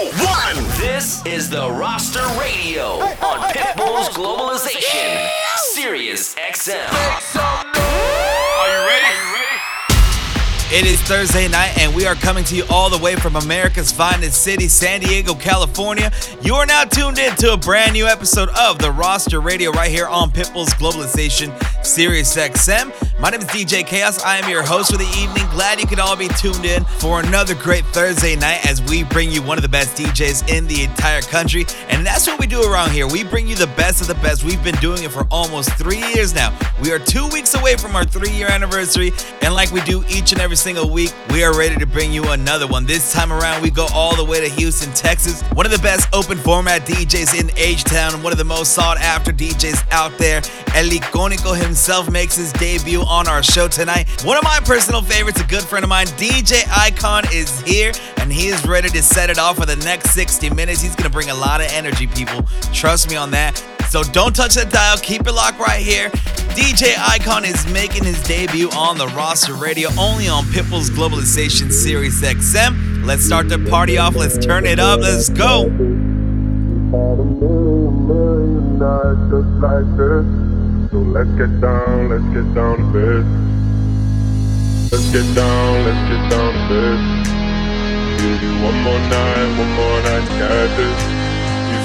one. This is the Roster Radio on Pitbull's Globalization, Sirius XM. It is Thursday night, and we are coming to you all the way from America's finest city, San Diego, California. You are now tuned in to a brand new episode of the Roster Radio right here on Pitbull's Globalization, Sirius XM. My name is DJ Chaos. I am your host for the evening. Glad you could all be tuned in for another great Thursday night as we bring you one of the best DJs in the entire country. And that's what we do around here. We bring you the best of the best. We've been doing it for almost three years now. We are two weeks away from our three year anniversary. And like we do each and every single week, we are ready to bring you another one. This time around, we go all the way to Houston, Texas. One of the best open format DJs in H Town, one of the most sought after DJs out there. El Iconico himself makes his debut on our show tonight. One of my personal favorites, a good friend of mine, DJ Icon, is here and he is ready to set it off for the next 60 minutes. He's going to bring a lot of energy, people. Trust me on that. So don't touch that dial. Keep it locked right here. DJ Icon is making his debut on the roster radio only on Pitbull's Globalization Sirius XM. Let's start the party off. Let's turn it up. Let's go. So let's get down, let's get down to. Let's get down, let's get down to. Give you one more night, one more night.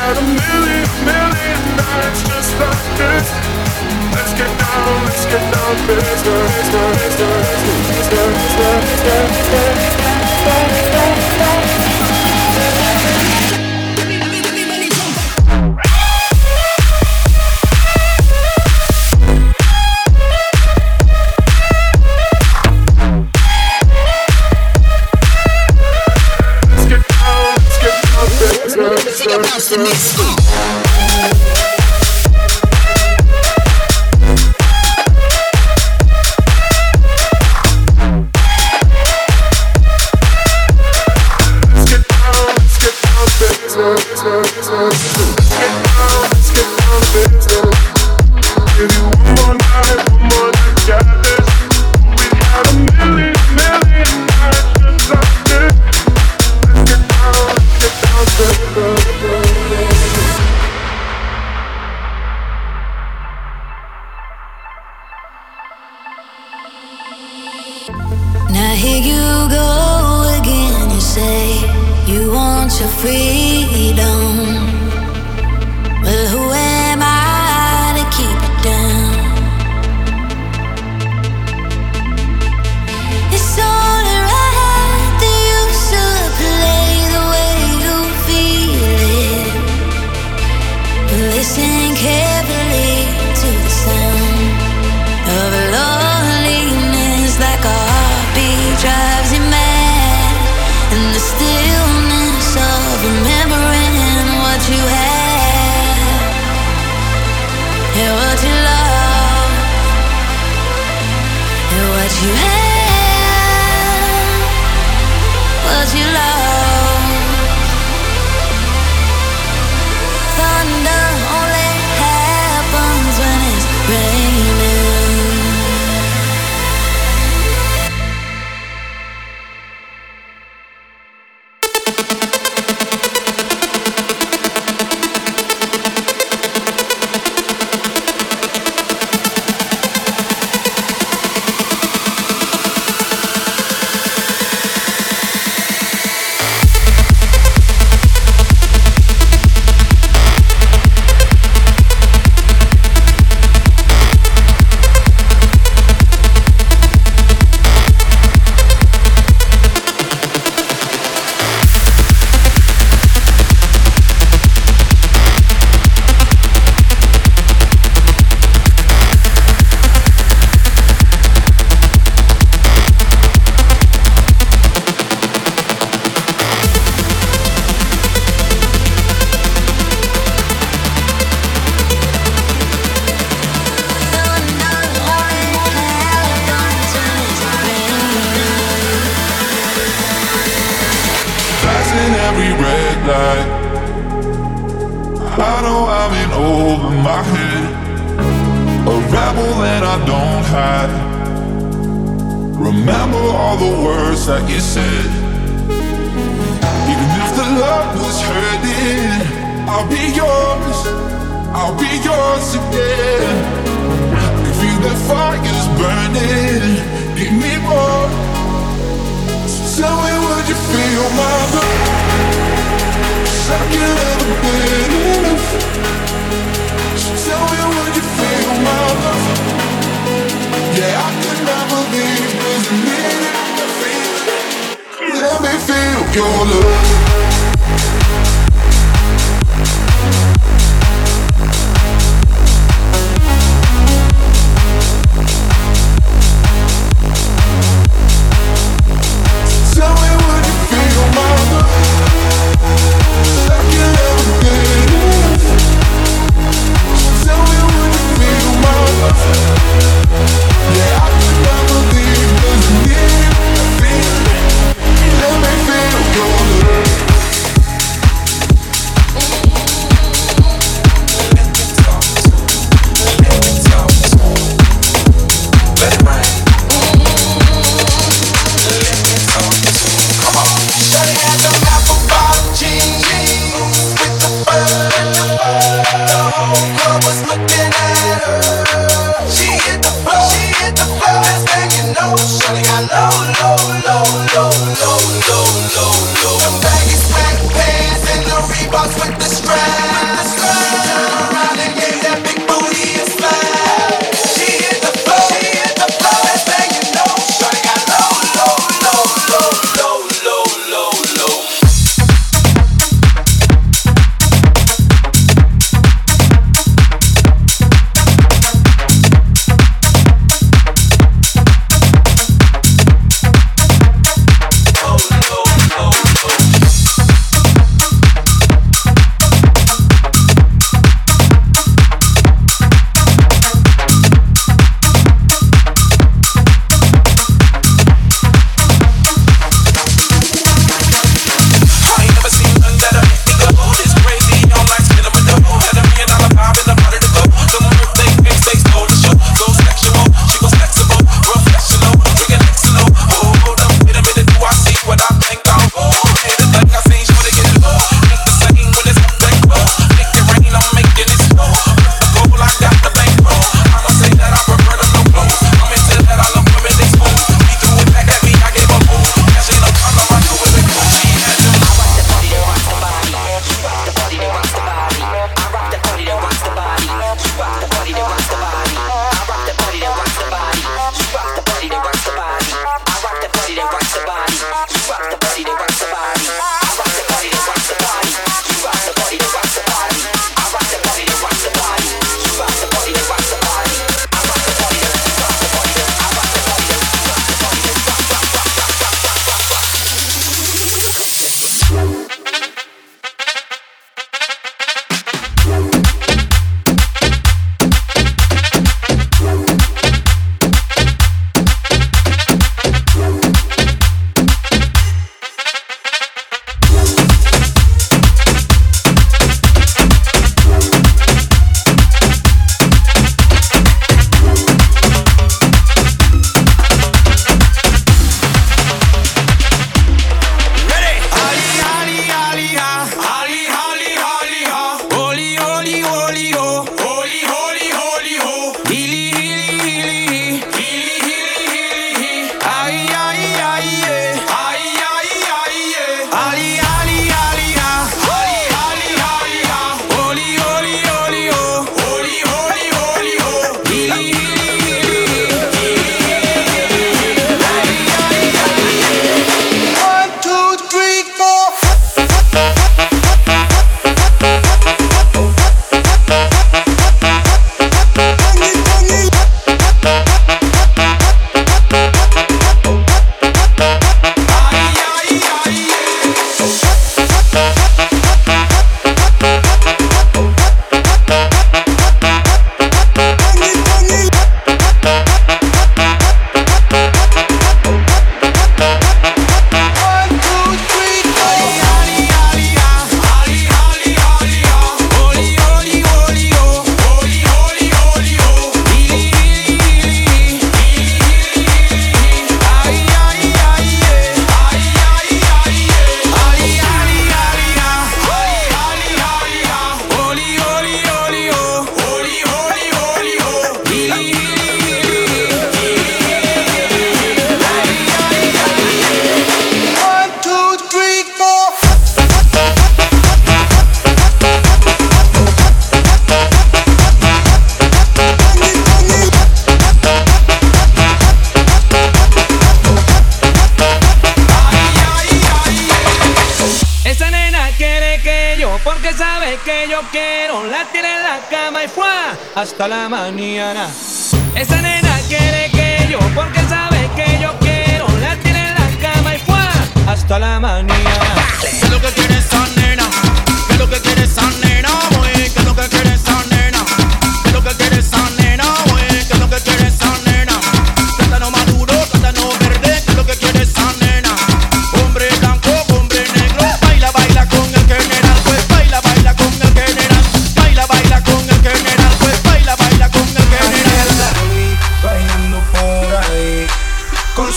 Had a million, million nights just like this. Let's get down, let's get down to business. you had? Was you like? Your love.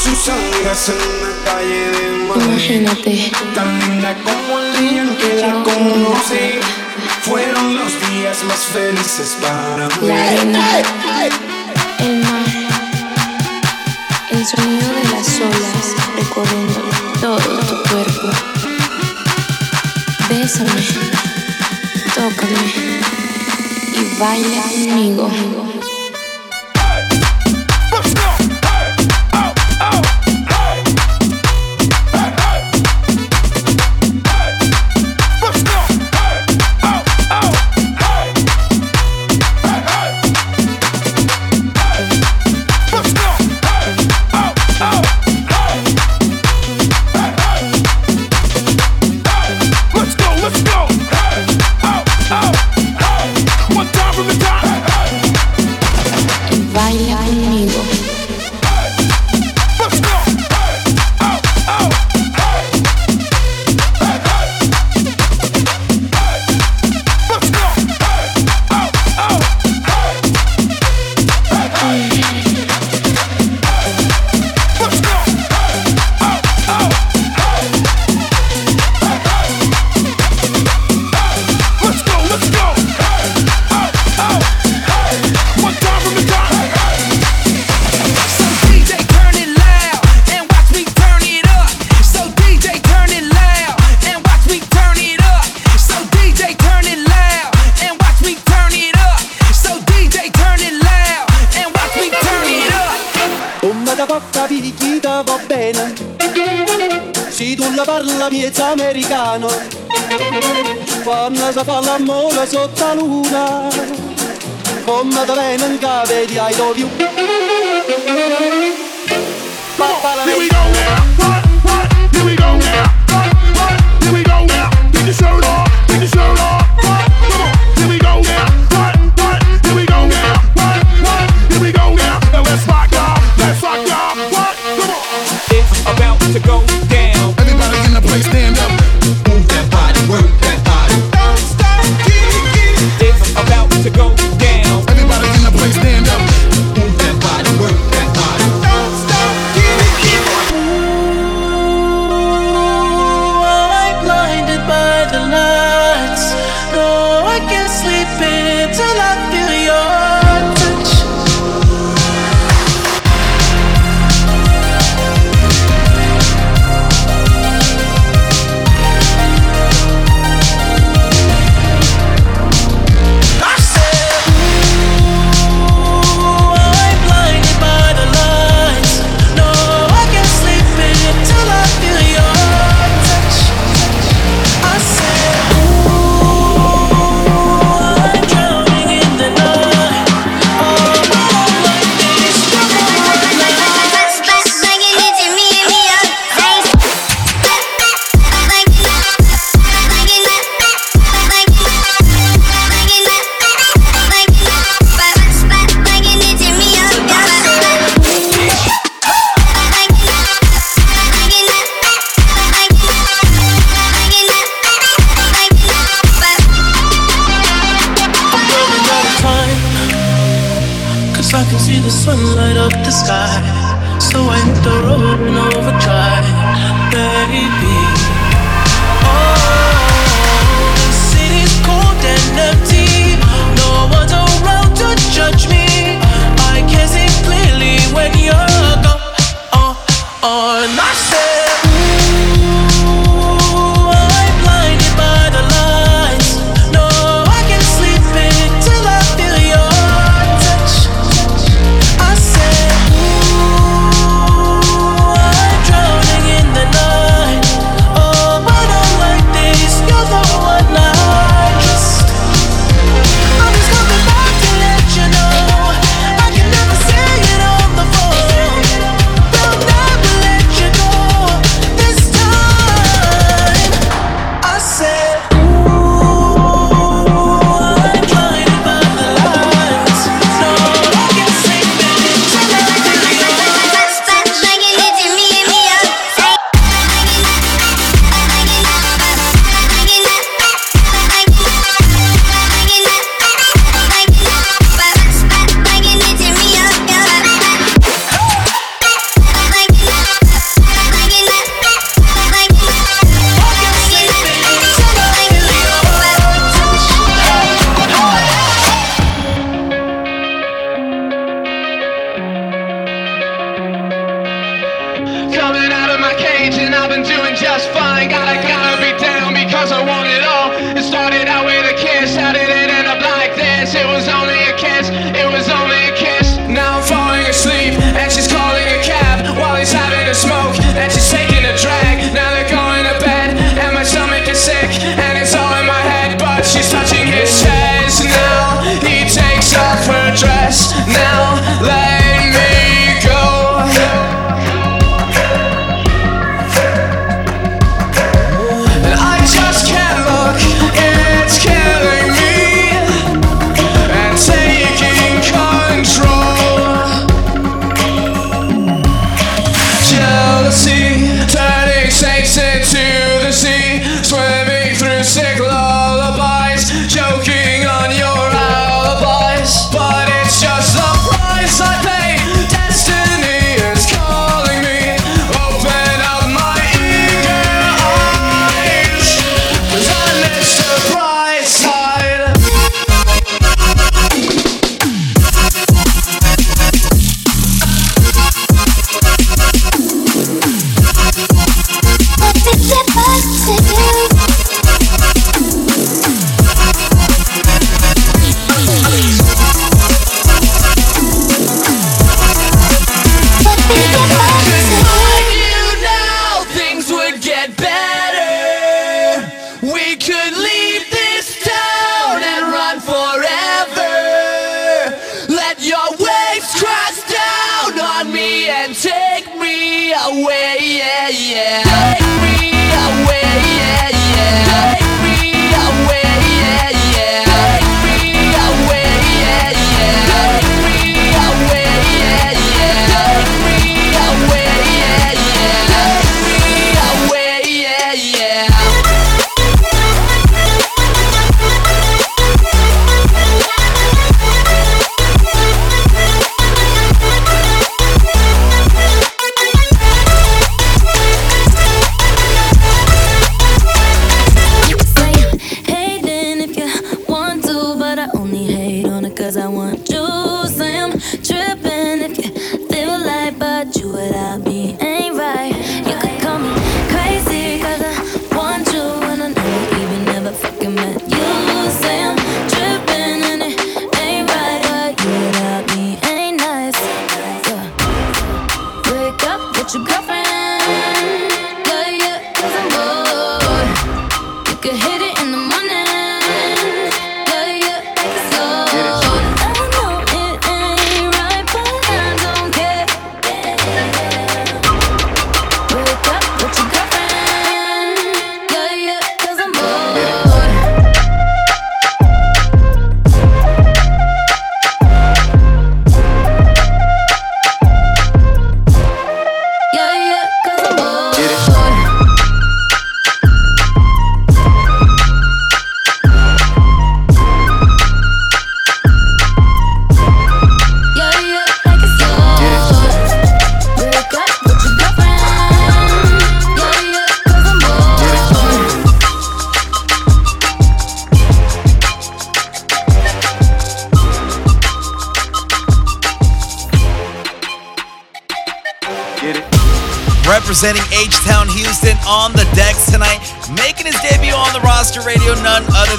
sus en la calle de Madrid. Imagínate. Tan linda como el día en que la conocí. Fueron los días más felices para mí. El mar, el sonido de las olas recorriendo todo tu cuerpo. Bésame, tócame y baila conmigo. Madeleine and Gavedi, I love you. Here we go now. What? What? Here we go now. What? What? Here we go now. Take your shirt off. Take your shirt off.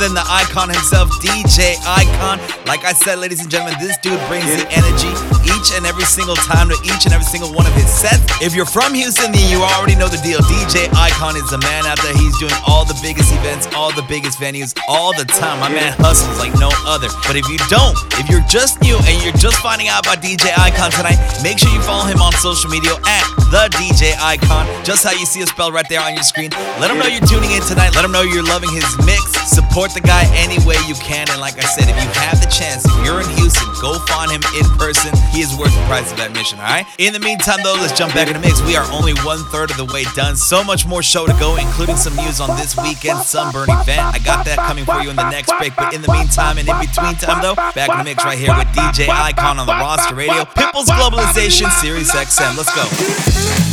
Than the icon himself, DJ Icon. Like I said, ladies and gentlemen, this dude brings the energy each and every single time to each and every single one of his sets. If you're from Houston, then you already know the deal. DJ Icon is the man out there. He's doing all the biggest events, all the biggest venues, all the time. My man hustles like no other. But if you don't, if you're just new and you're just finding out about DJ Icon tonight, make sure you follow him on social media at the DJ Icon. Just how you see it spelled right there on your screen. Let him know you're tuning in tonight. Let him know you're loving his mix. Support the guy any way you can. And like I said, if you have the chance, if you're in Houston, go find him in person. He is worth the price of admission, all right? In the meantime, though, let's jump back in the mix. We are only one third of the way done. So much more show to go, including some news on this weekend Sunburn event. I got that coming for you in the next break. But in the meantime and in between time, though, back in the mix right here with DJ Icon on the roster radio. Pitbull's Globalization, Sirius XM. Let's go.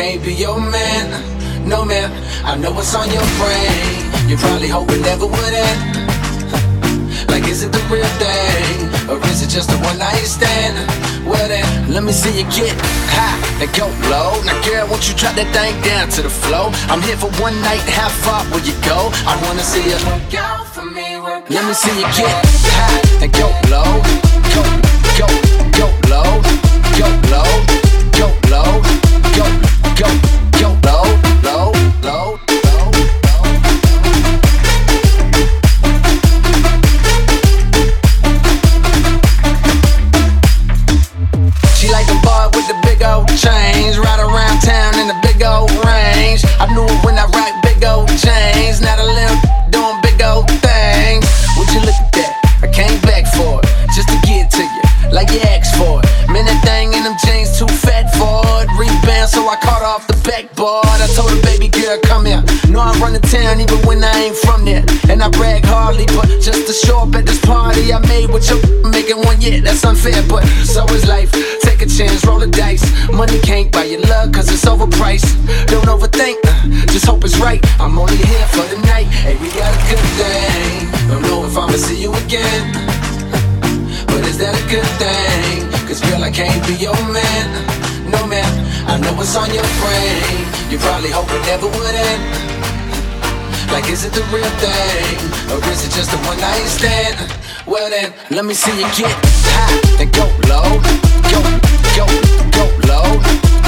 Can't be your man. No man, I know what's on your brain. You probably hope it never would end. Like, is it the real thing? Or is it just a one night stand? Well then, let me see you get high and go low. Now girl, won't you drop that thing down to the floor? I'm here for one night, how far will you go? I wanna see you work out for me, work Let me see you get high and go low. Go, go, go low. Go low. Go low. Go, go, go yo, Low, low, low. Overpriced. Don't overthink, uh, just hope it's right. I'm only here for the night. Hey, we got a good thing. Don't know if I'ma see you again. But is that a good thing? Cause girl, I can't be your man. No man, I know what's on your brain. You probably hope it never would end. Like, is it the real thing? Or is it just a one night stand? Well then, let me see you get high, then go low. Go, go, go low.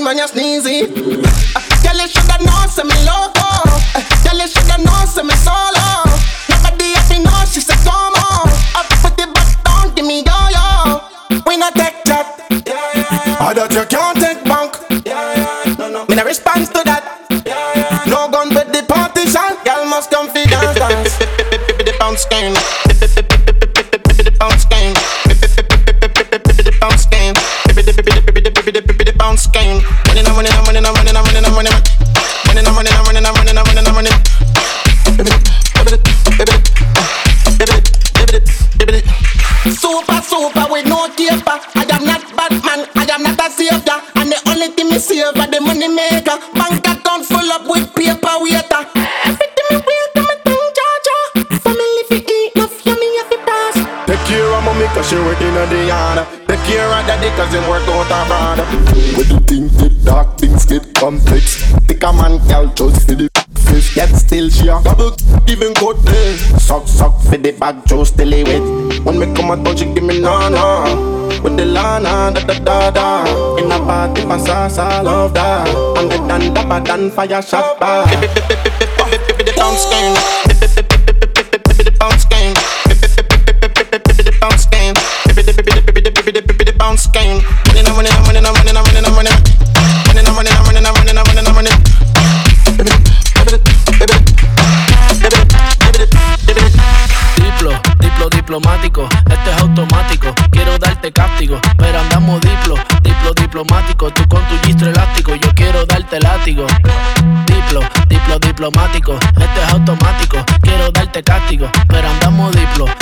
mind, man, you're sneezing. Double even good day Suck, suck for the bag, Joe still wet. When me come and touch it, give me nana With the lana, da da da da In a party, pass I love that And the dan dapper than fire shot bar. Darte cáptico, pero andamos diplo, diplo diplomático. Tú con tu gistro elástico, yo quiero darte látigo. Diplo, diplo diplomático, este es automático. Quiero darte cáptico, pero andamos diplo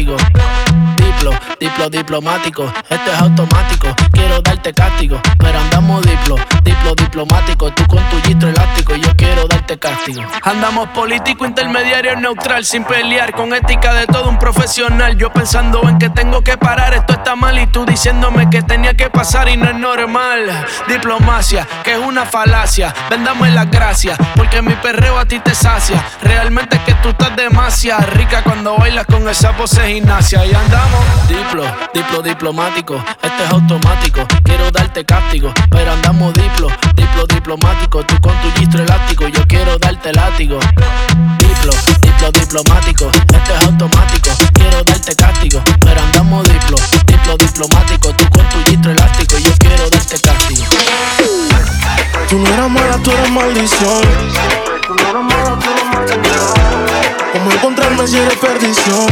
Diplo, diplo diplomático, este es automático. Quiero darte cáptico, pero andamos diplo, diplo diplomático. Tú con tu gistro elástico, yo quiero darte castigo. Andamos político, intermediario, neutral, sin pelear, con ética de todo un profesional. Yo pensando en que tengo que parar, esto está mal, y tú diciéndome que tenía que pasar y no es normal. Diplomacia, que es una falacia. Vendamos las gracias, porque mi perreo a ti te sacia. Realmente es que tú estás demasiado rica cuando bailas con esa pose gimnasia. Y andamos diplo, diplo diplomático, este es automático. Quiero darte cáptico, pero andamos diplo, diplo diplomático. Tú con tu gistro elástico, yo quiero darte látigo. Diplo, diplo diplomático, este es automático. Quiero darte cáptico, pero andamos diplo, diplo diplomático. Tú con tu gistro elástico, yo quiero darte cáptigo. Tú no eras mala, tú eras maldición. Como encontrarme si eres perdición.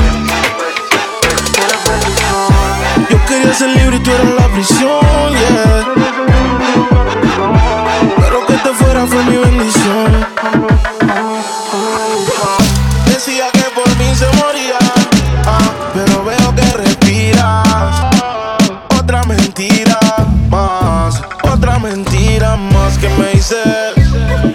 Yo quería ser libre y tú eras la prisión, yeah fue mi bendición. Decía que por mí se moría, ah, pero veo que respiras. Otra mentira más, otra mentira más que me hice.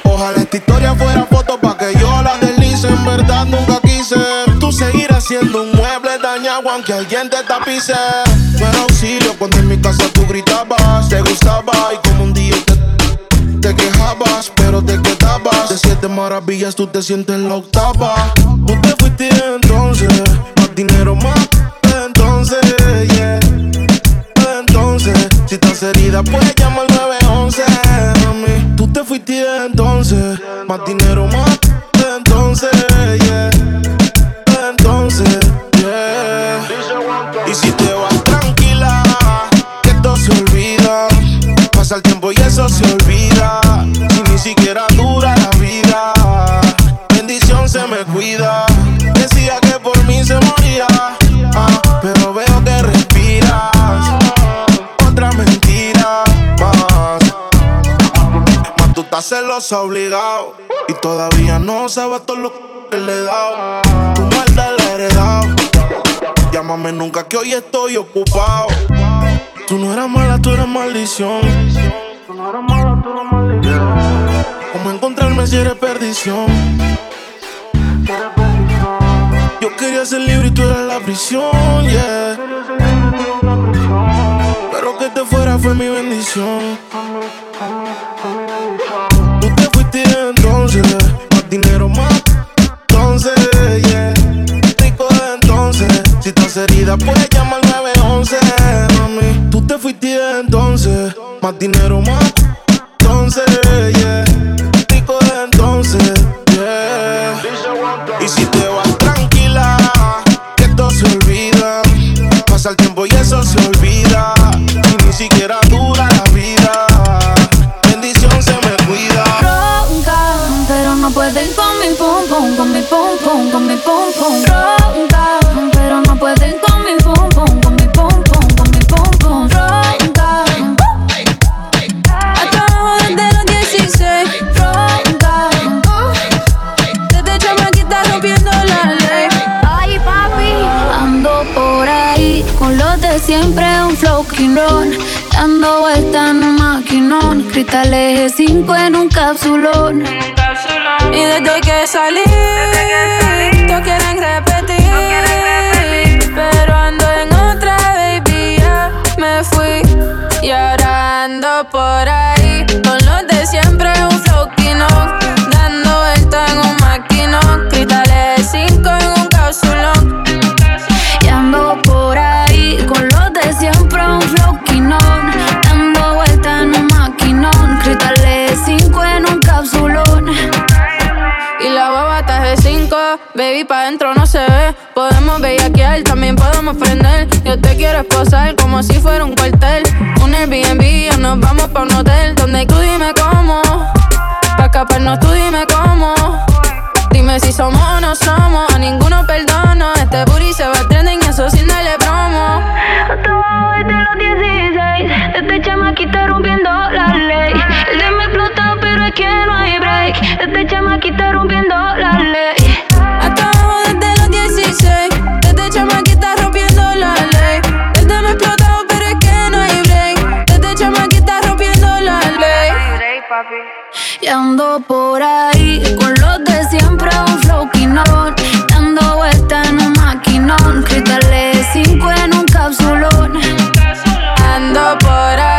Ojalá esta historia fuera foto pa' que yo la deslice. En verdad nunca quise tú seguirás siendo un mueble dañado aunque alguien te tapice. No era auxilio cuando en mi casa tú gritabas, te gustaba y como un día te quejabas, pero te quedabas. De siete maravillas tú te sientes la octava. Tú te fuiste entonces, más dinero más. Entonces, yeah. Entonces, si estás herida, puedes llamar al 911, mami. Tú te fuiste entonces, más dinero más. Obligado y todavía no sabes todo lo que le he dado. Tu maldad la he heredado. Llámame nunca que hoy estoy ocupado. Tú no eras mala, tú eras maldición. Tú no eras mala, tú eras maldición. ¿Cómo encontrarme si eres perdición? Yo quería ser libre y tú eras la prisión, yeah. Pero que te fuera fue mi bendición. Si estás herida puedes llamar al 911, mami. Tú te fuiste entonces, más dinero más. Entonces, yeah. Rico de entonces, yeah. Y si te vas tranquila, que esto se olvida. Pasa el tiempo flow. Dando vueltas en un maquinón, cristales 5 en un capsulón. Y desde que salí, todos quieren repetir. Pero ando en otra, baby, ya me fui. Y ahora ando por ahí, baby, pa' dentro no se ve. Podemos bellaquear, también podemos prender. Yo te quiero esposar como si fuera un cuartel. Un Airbnb o nos vamos pa' un hotel. Donde tú dime cómo. Pa' escaparnos tú dime cómo. Dime si somos o no somos, a ninguno perdono. Este booty se va trending, eso sin darle promo. Hasta abajo desde los 16 Este chamaquita rompiendo la ley El de me explotó pero es que no hay break Este chamaquita rompiendo la ley Y ando por ahí con los de siempre un flow quinón. Dando vueltas en un maquinón. Cristales 5 en un capsulón. Ando por ahí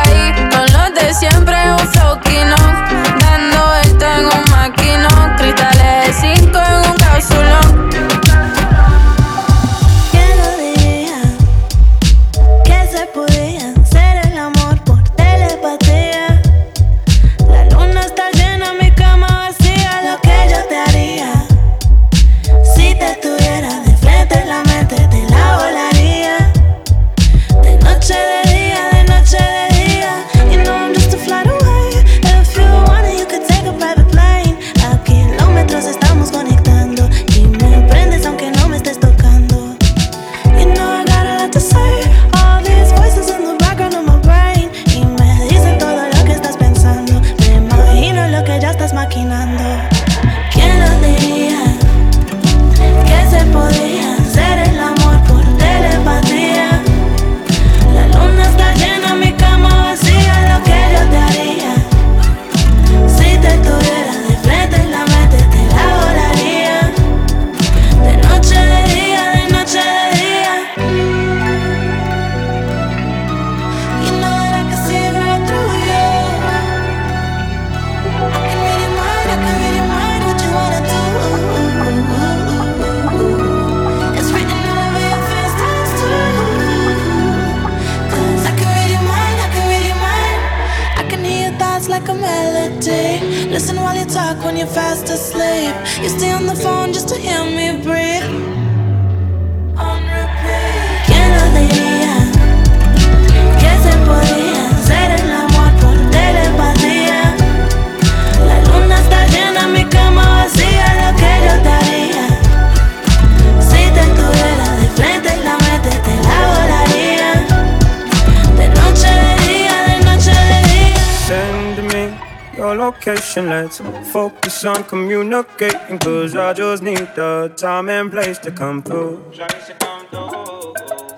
come through.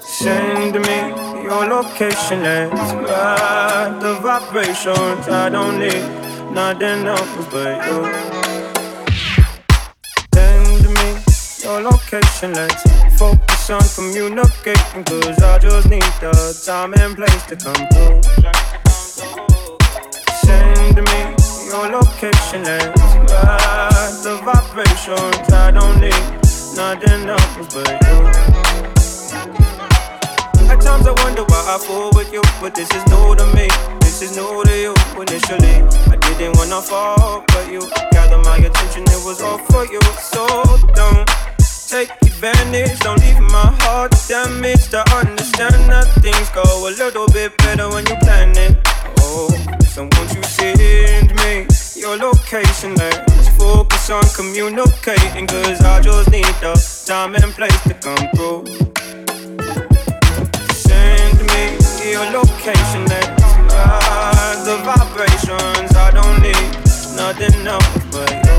Send me your location, let's ride the vibrations. I don't need nothing else but you. Send me your location, let's focus on communicating. Cause I just need the time and place to come through. Send me your location, let's ride the vibrations. I don't need nothing else but you. At times I wonder why I fall with you, but this is new to me. This is new to you. Initially, I didn't wanna fall, but you gather my attention. It was all for you, so don't take advantage. Don't leave my heart damaged. I understand that things go a little bit better when you plan it. Oh, so won't you send me your location? Let's focus on communicating, cause I just need the time and place to come through. Send me your location, let's ride the vibrations. I don't need nothing else but you.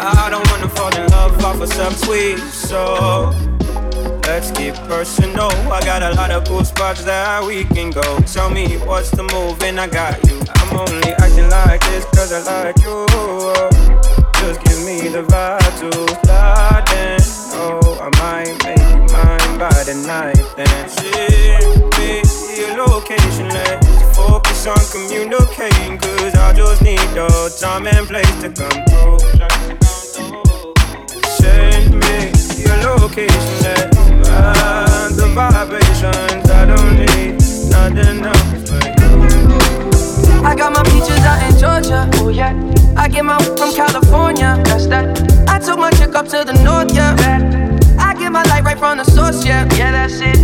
I don't wanna fall in love off of some tweet, so let's get personal. I got a lot of cool spots that we can go. Tell me what's the move, and I got you. I'm only acting like this cause I like you. Just give me the vibe to start in. Oh, I might make you mine by the night. Then send me your location. Let's focus on communicating. Cause I just need the time and place to come through. Send me your location. Let's ride the vibrations. I don't need nothing else. I got my peaches out in Georgia. Oh yeah. I get my from California. That's that. I took my chick up to the north, yeah. I get my light right from the source, yeah. Yeah, that's it.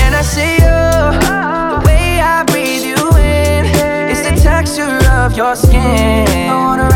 And I see you. Uh-huh. The way I breathe you in. It's the texture of your skin. I wanna wrap my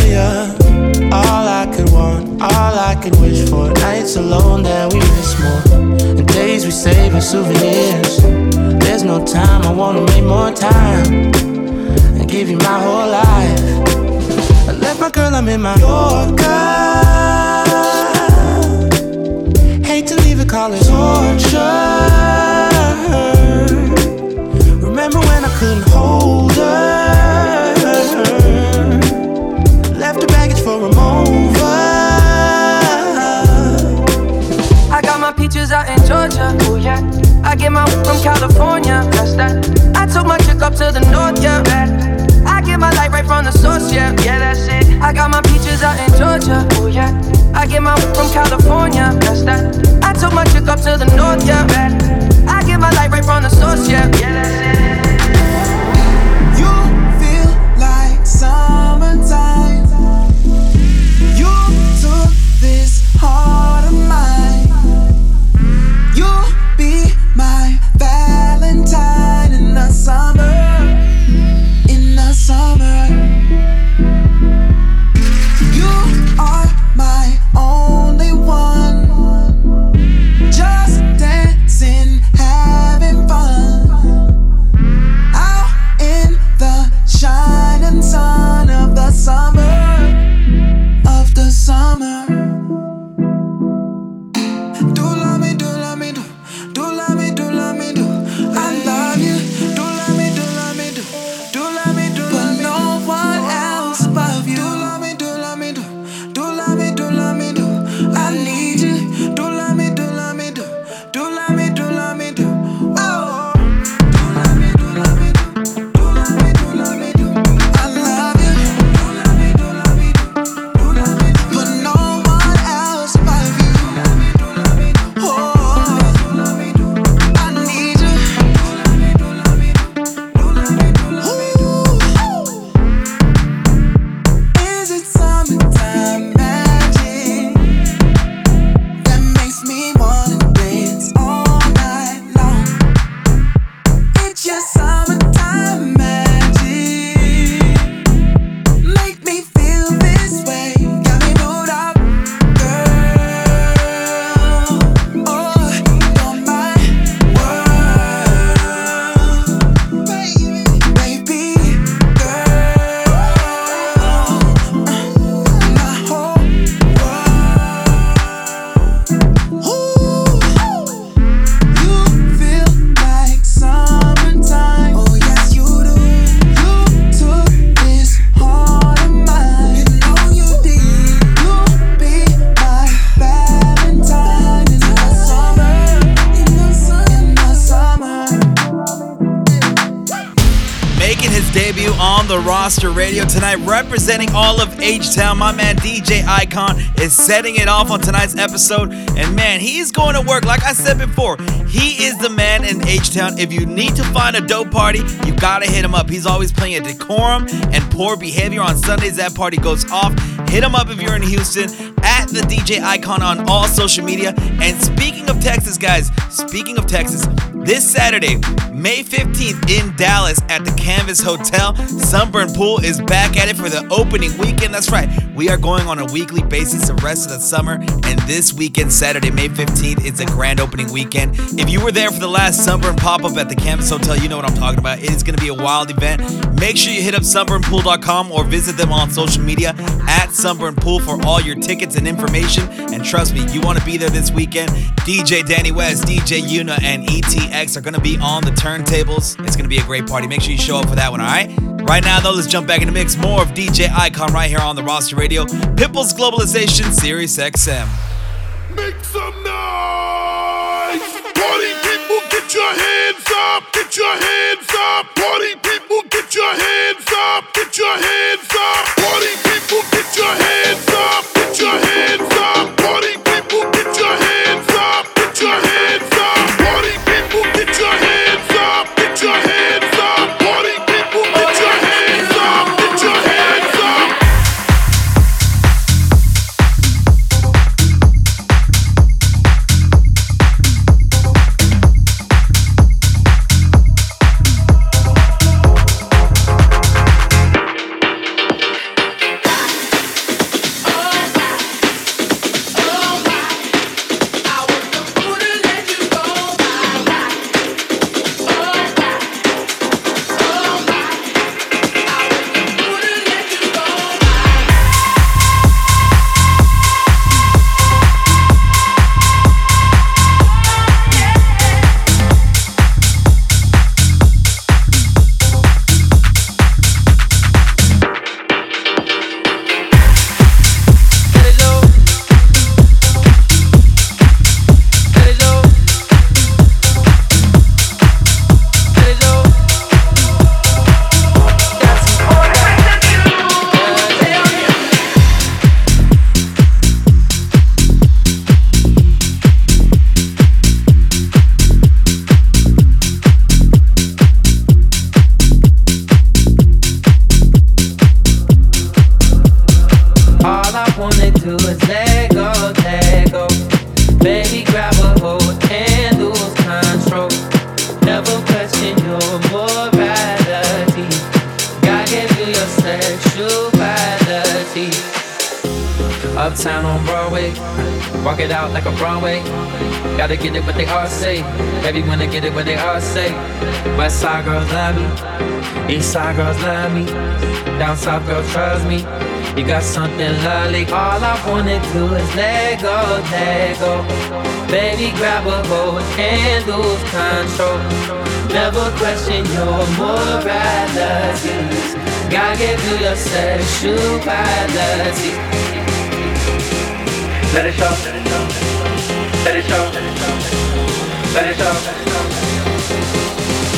All I could wish for. Nights alone that we miss more, and days we save as souvenirs. There's no time, I wanna make more time and give you my whole life. I left my girl, I'm in my Yorker. Hate to leave it, it torture. Get my from California. That's that. I took my chick up to the north. Yeah. I get my light right from the source. Yeah. Yeah, that's it. I got my peaches out in Georgia. Oh yeah. I get my from California. That's that. I took my chick up to the north. Yeah. I get my light right from the source. Yeah. Yeah, that's it. Representing all of H Town. My man DJ Icon is setting it off on tonight's episode. And man, he's going to work. Like I said before, he is the man in H Town. If you need to find a dope party, you gotta hit him up. He's always playing at Decorum and Poor Behavior on Sundays. That party goes off. Hit him up if you're in Houston at the DJ Icon on all social media. And speaking of Texas, guys, speaking of Texas, this Saturday, May 15th in Dallas at the Canvas Hotel, Sunburn Pool is back at it for the opening weekend. That's right, we are going on a weekly basis the rest of the summer. And this weekend, Saturday, May 15th, it's a grand opening weekend. If you were there for the last Sunburn pop up at the Canvas Hotel, you know what I'm talking about. It is going to be a wild event. Make sure you hit up sunburnpool.com or visit them on social media at Sunburn Pool for all your tickets and information. And trust me, you want to be there this weekend. DJ Danny West, DJ Yuna, and ETX are going to be on the turntables. It's going to be a great party. Make sure you show up for that one, all right? Right now, though, let's jump back in the mix. More of DJ Icon right here on the roster radio. Pitbull's Globalization, Sirius XM. Make some noise! Party people, get your hands up! Get your hands up! Party people, get your hands up! Get your hands up! Party people, get your hands up! Get your hands up! Party people, get your hands up! Love me, down south girl, trust me. You got something lovely. All I wanna do is let go, let go. Baby, grab a hold and lose control. Never question your morality. God gave you your sexuality. Let it show. Let it show. Let it show.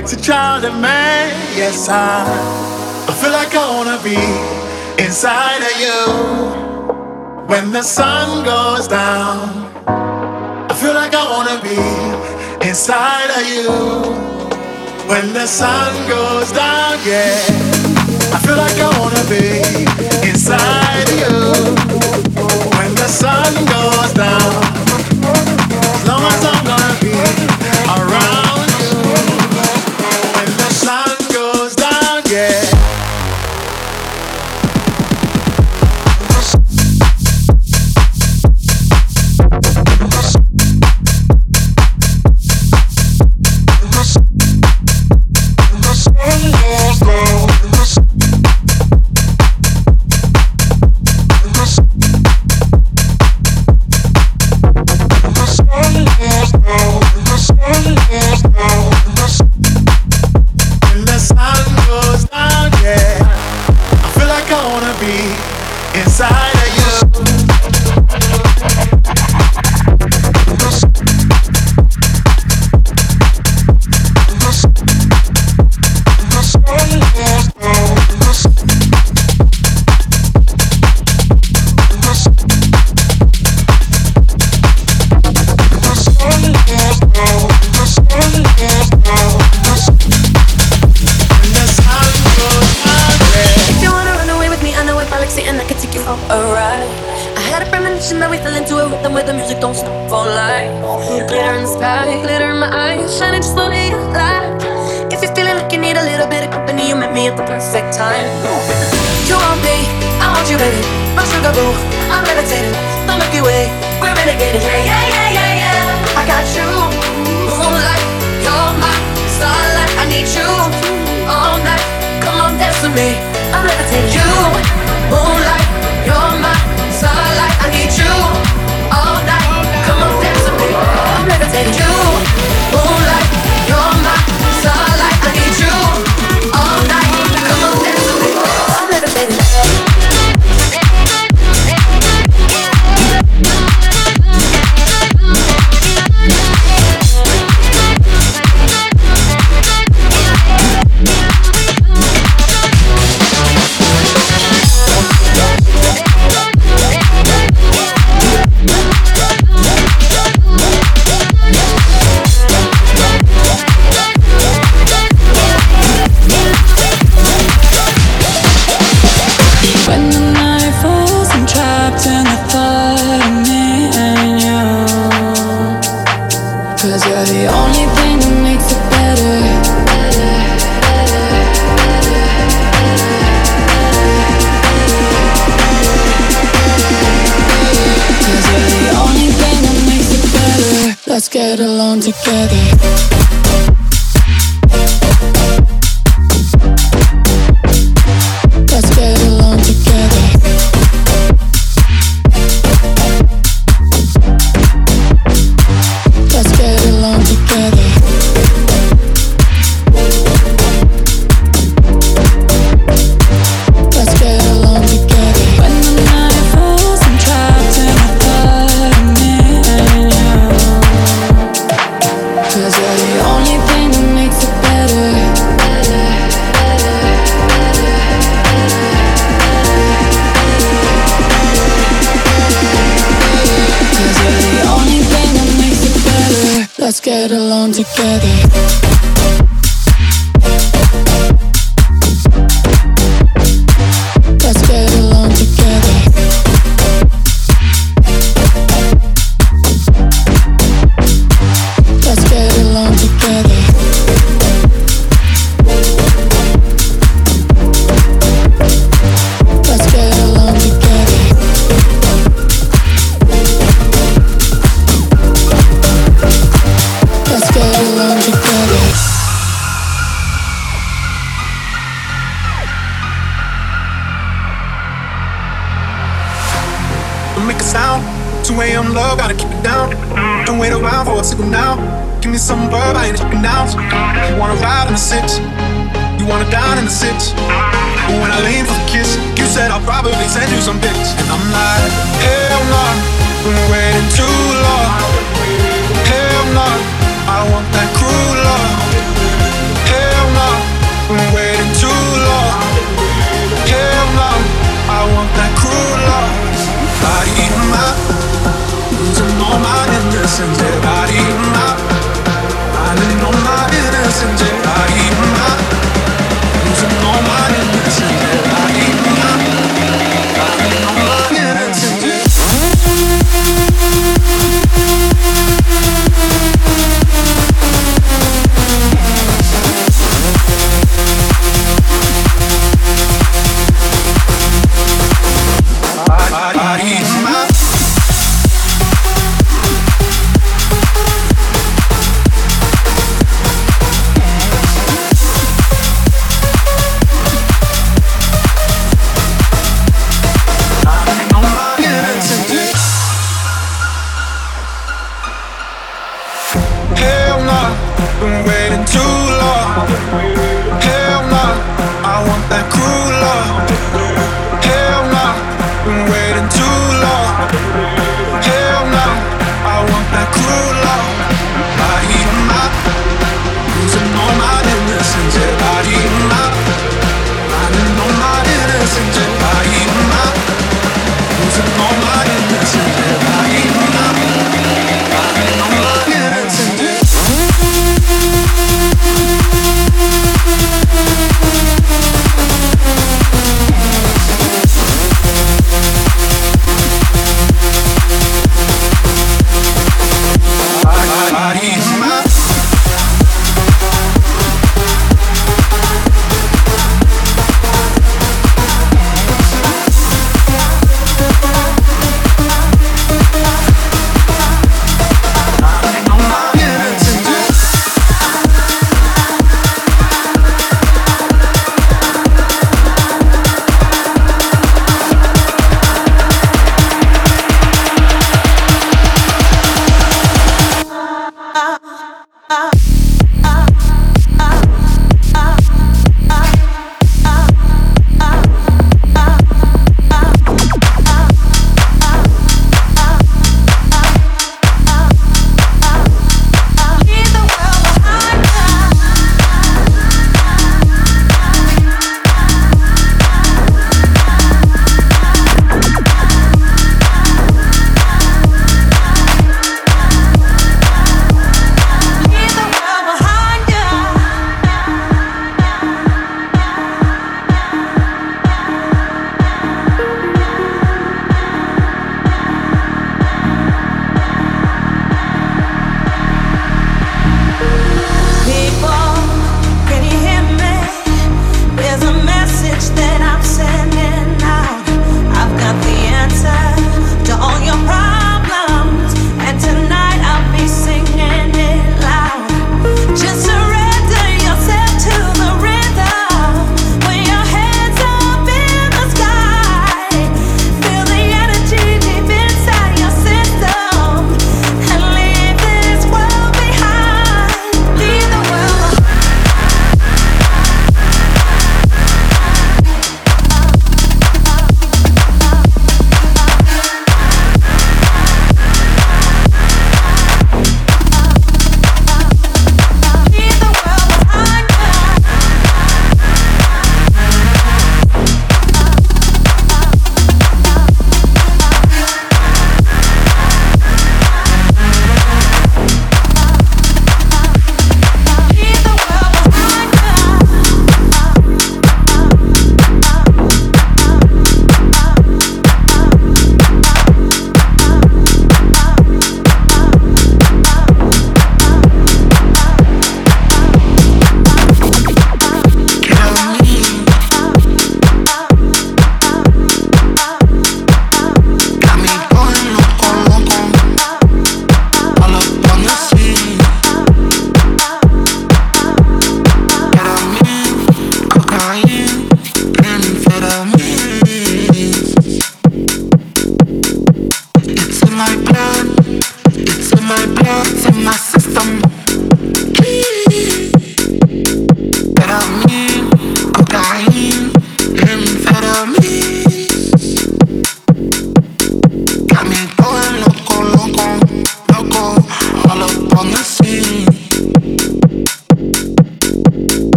makes a child a man. Yes, I, I feel like I wanna be inside of you. When the sun goes down, I feel like I wanna be inside of you. When the sun goes down, yeah, I feel like I wanna be inside of you. When the sun goes down.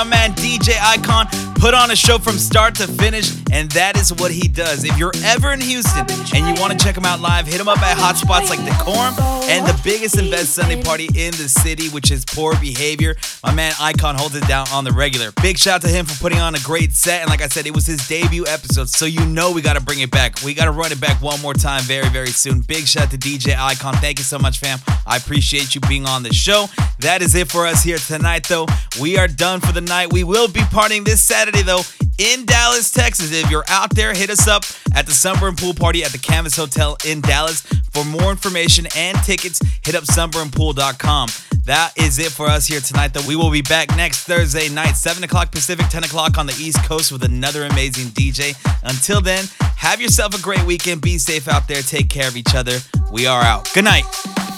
My man DJ Icon put on a show from start to finish, and that is what he does. If you're ever in Houston and you want to check him out live, hit him up at hotspots like the Decorum and the biggest and best Sunday party in the city, which is Poor Behavior. My man Icon holds it down on the regular. Big shout out to him for putting on a great set, and like I said, it was his debut episode, so you know we got to bring it back. We got to run it back one more time very, very soon. Big shout out to DJ Icon. Thank you so much, fam. I appreciate you being on the show. That is it for us here tonight, though. We are done for the night. We will be partying this Saturday, though, in Dallas, Texas. If you're out there, hit us up at the Sunburn Pool Party at the Canvas Hotel in Dallas. For more information and tickets, hit up sunburnpool.com. That is it for us here tonight, though. We will be back next Thursday night, 7 o'clock Pacific, 10 o'clock on the East Coast with another amazing DJ. Until then, have yourself a great weekend. Be safe out there. Take care of each other. We are out. Good night.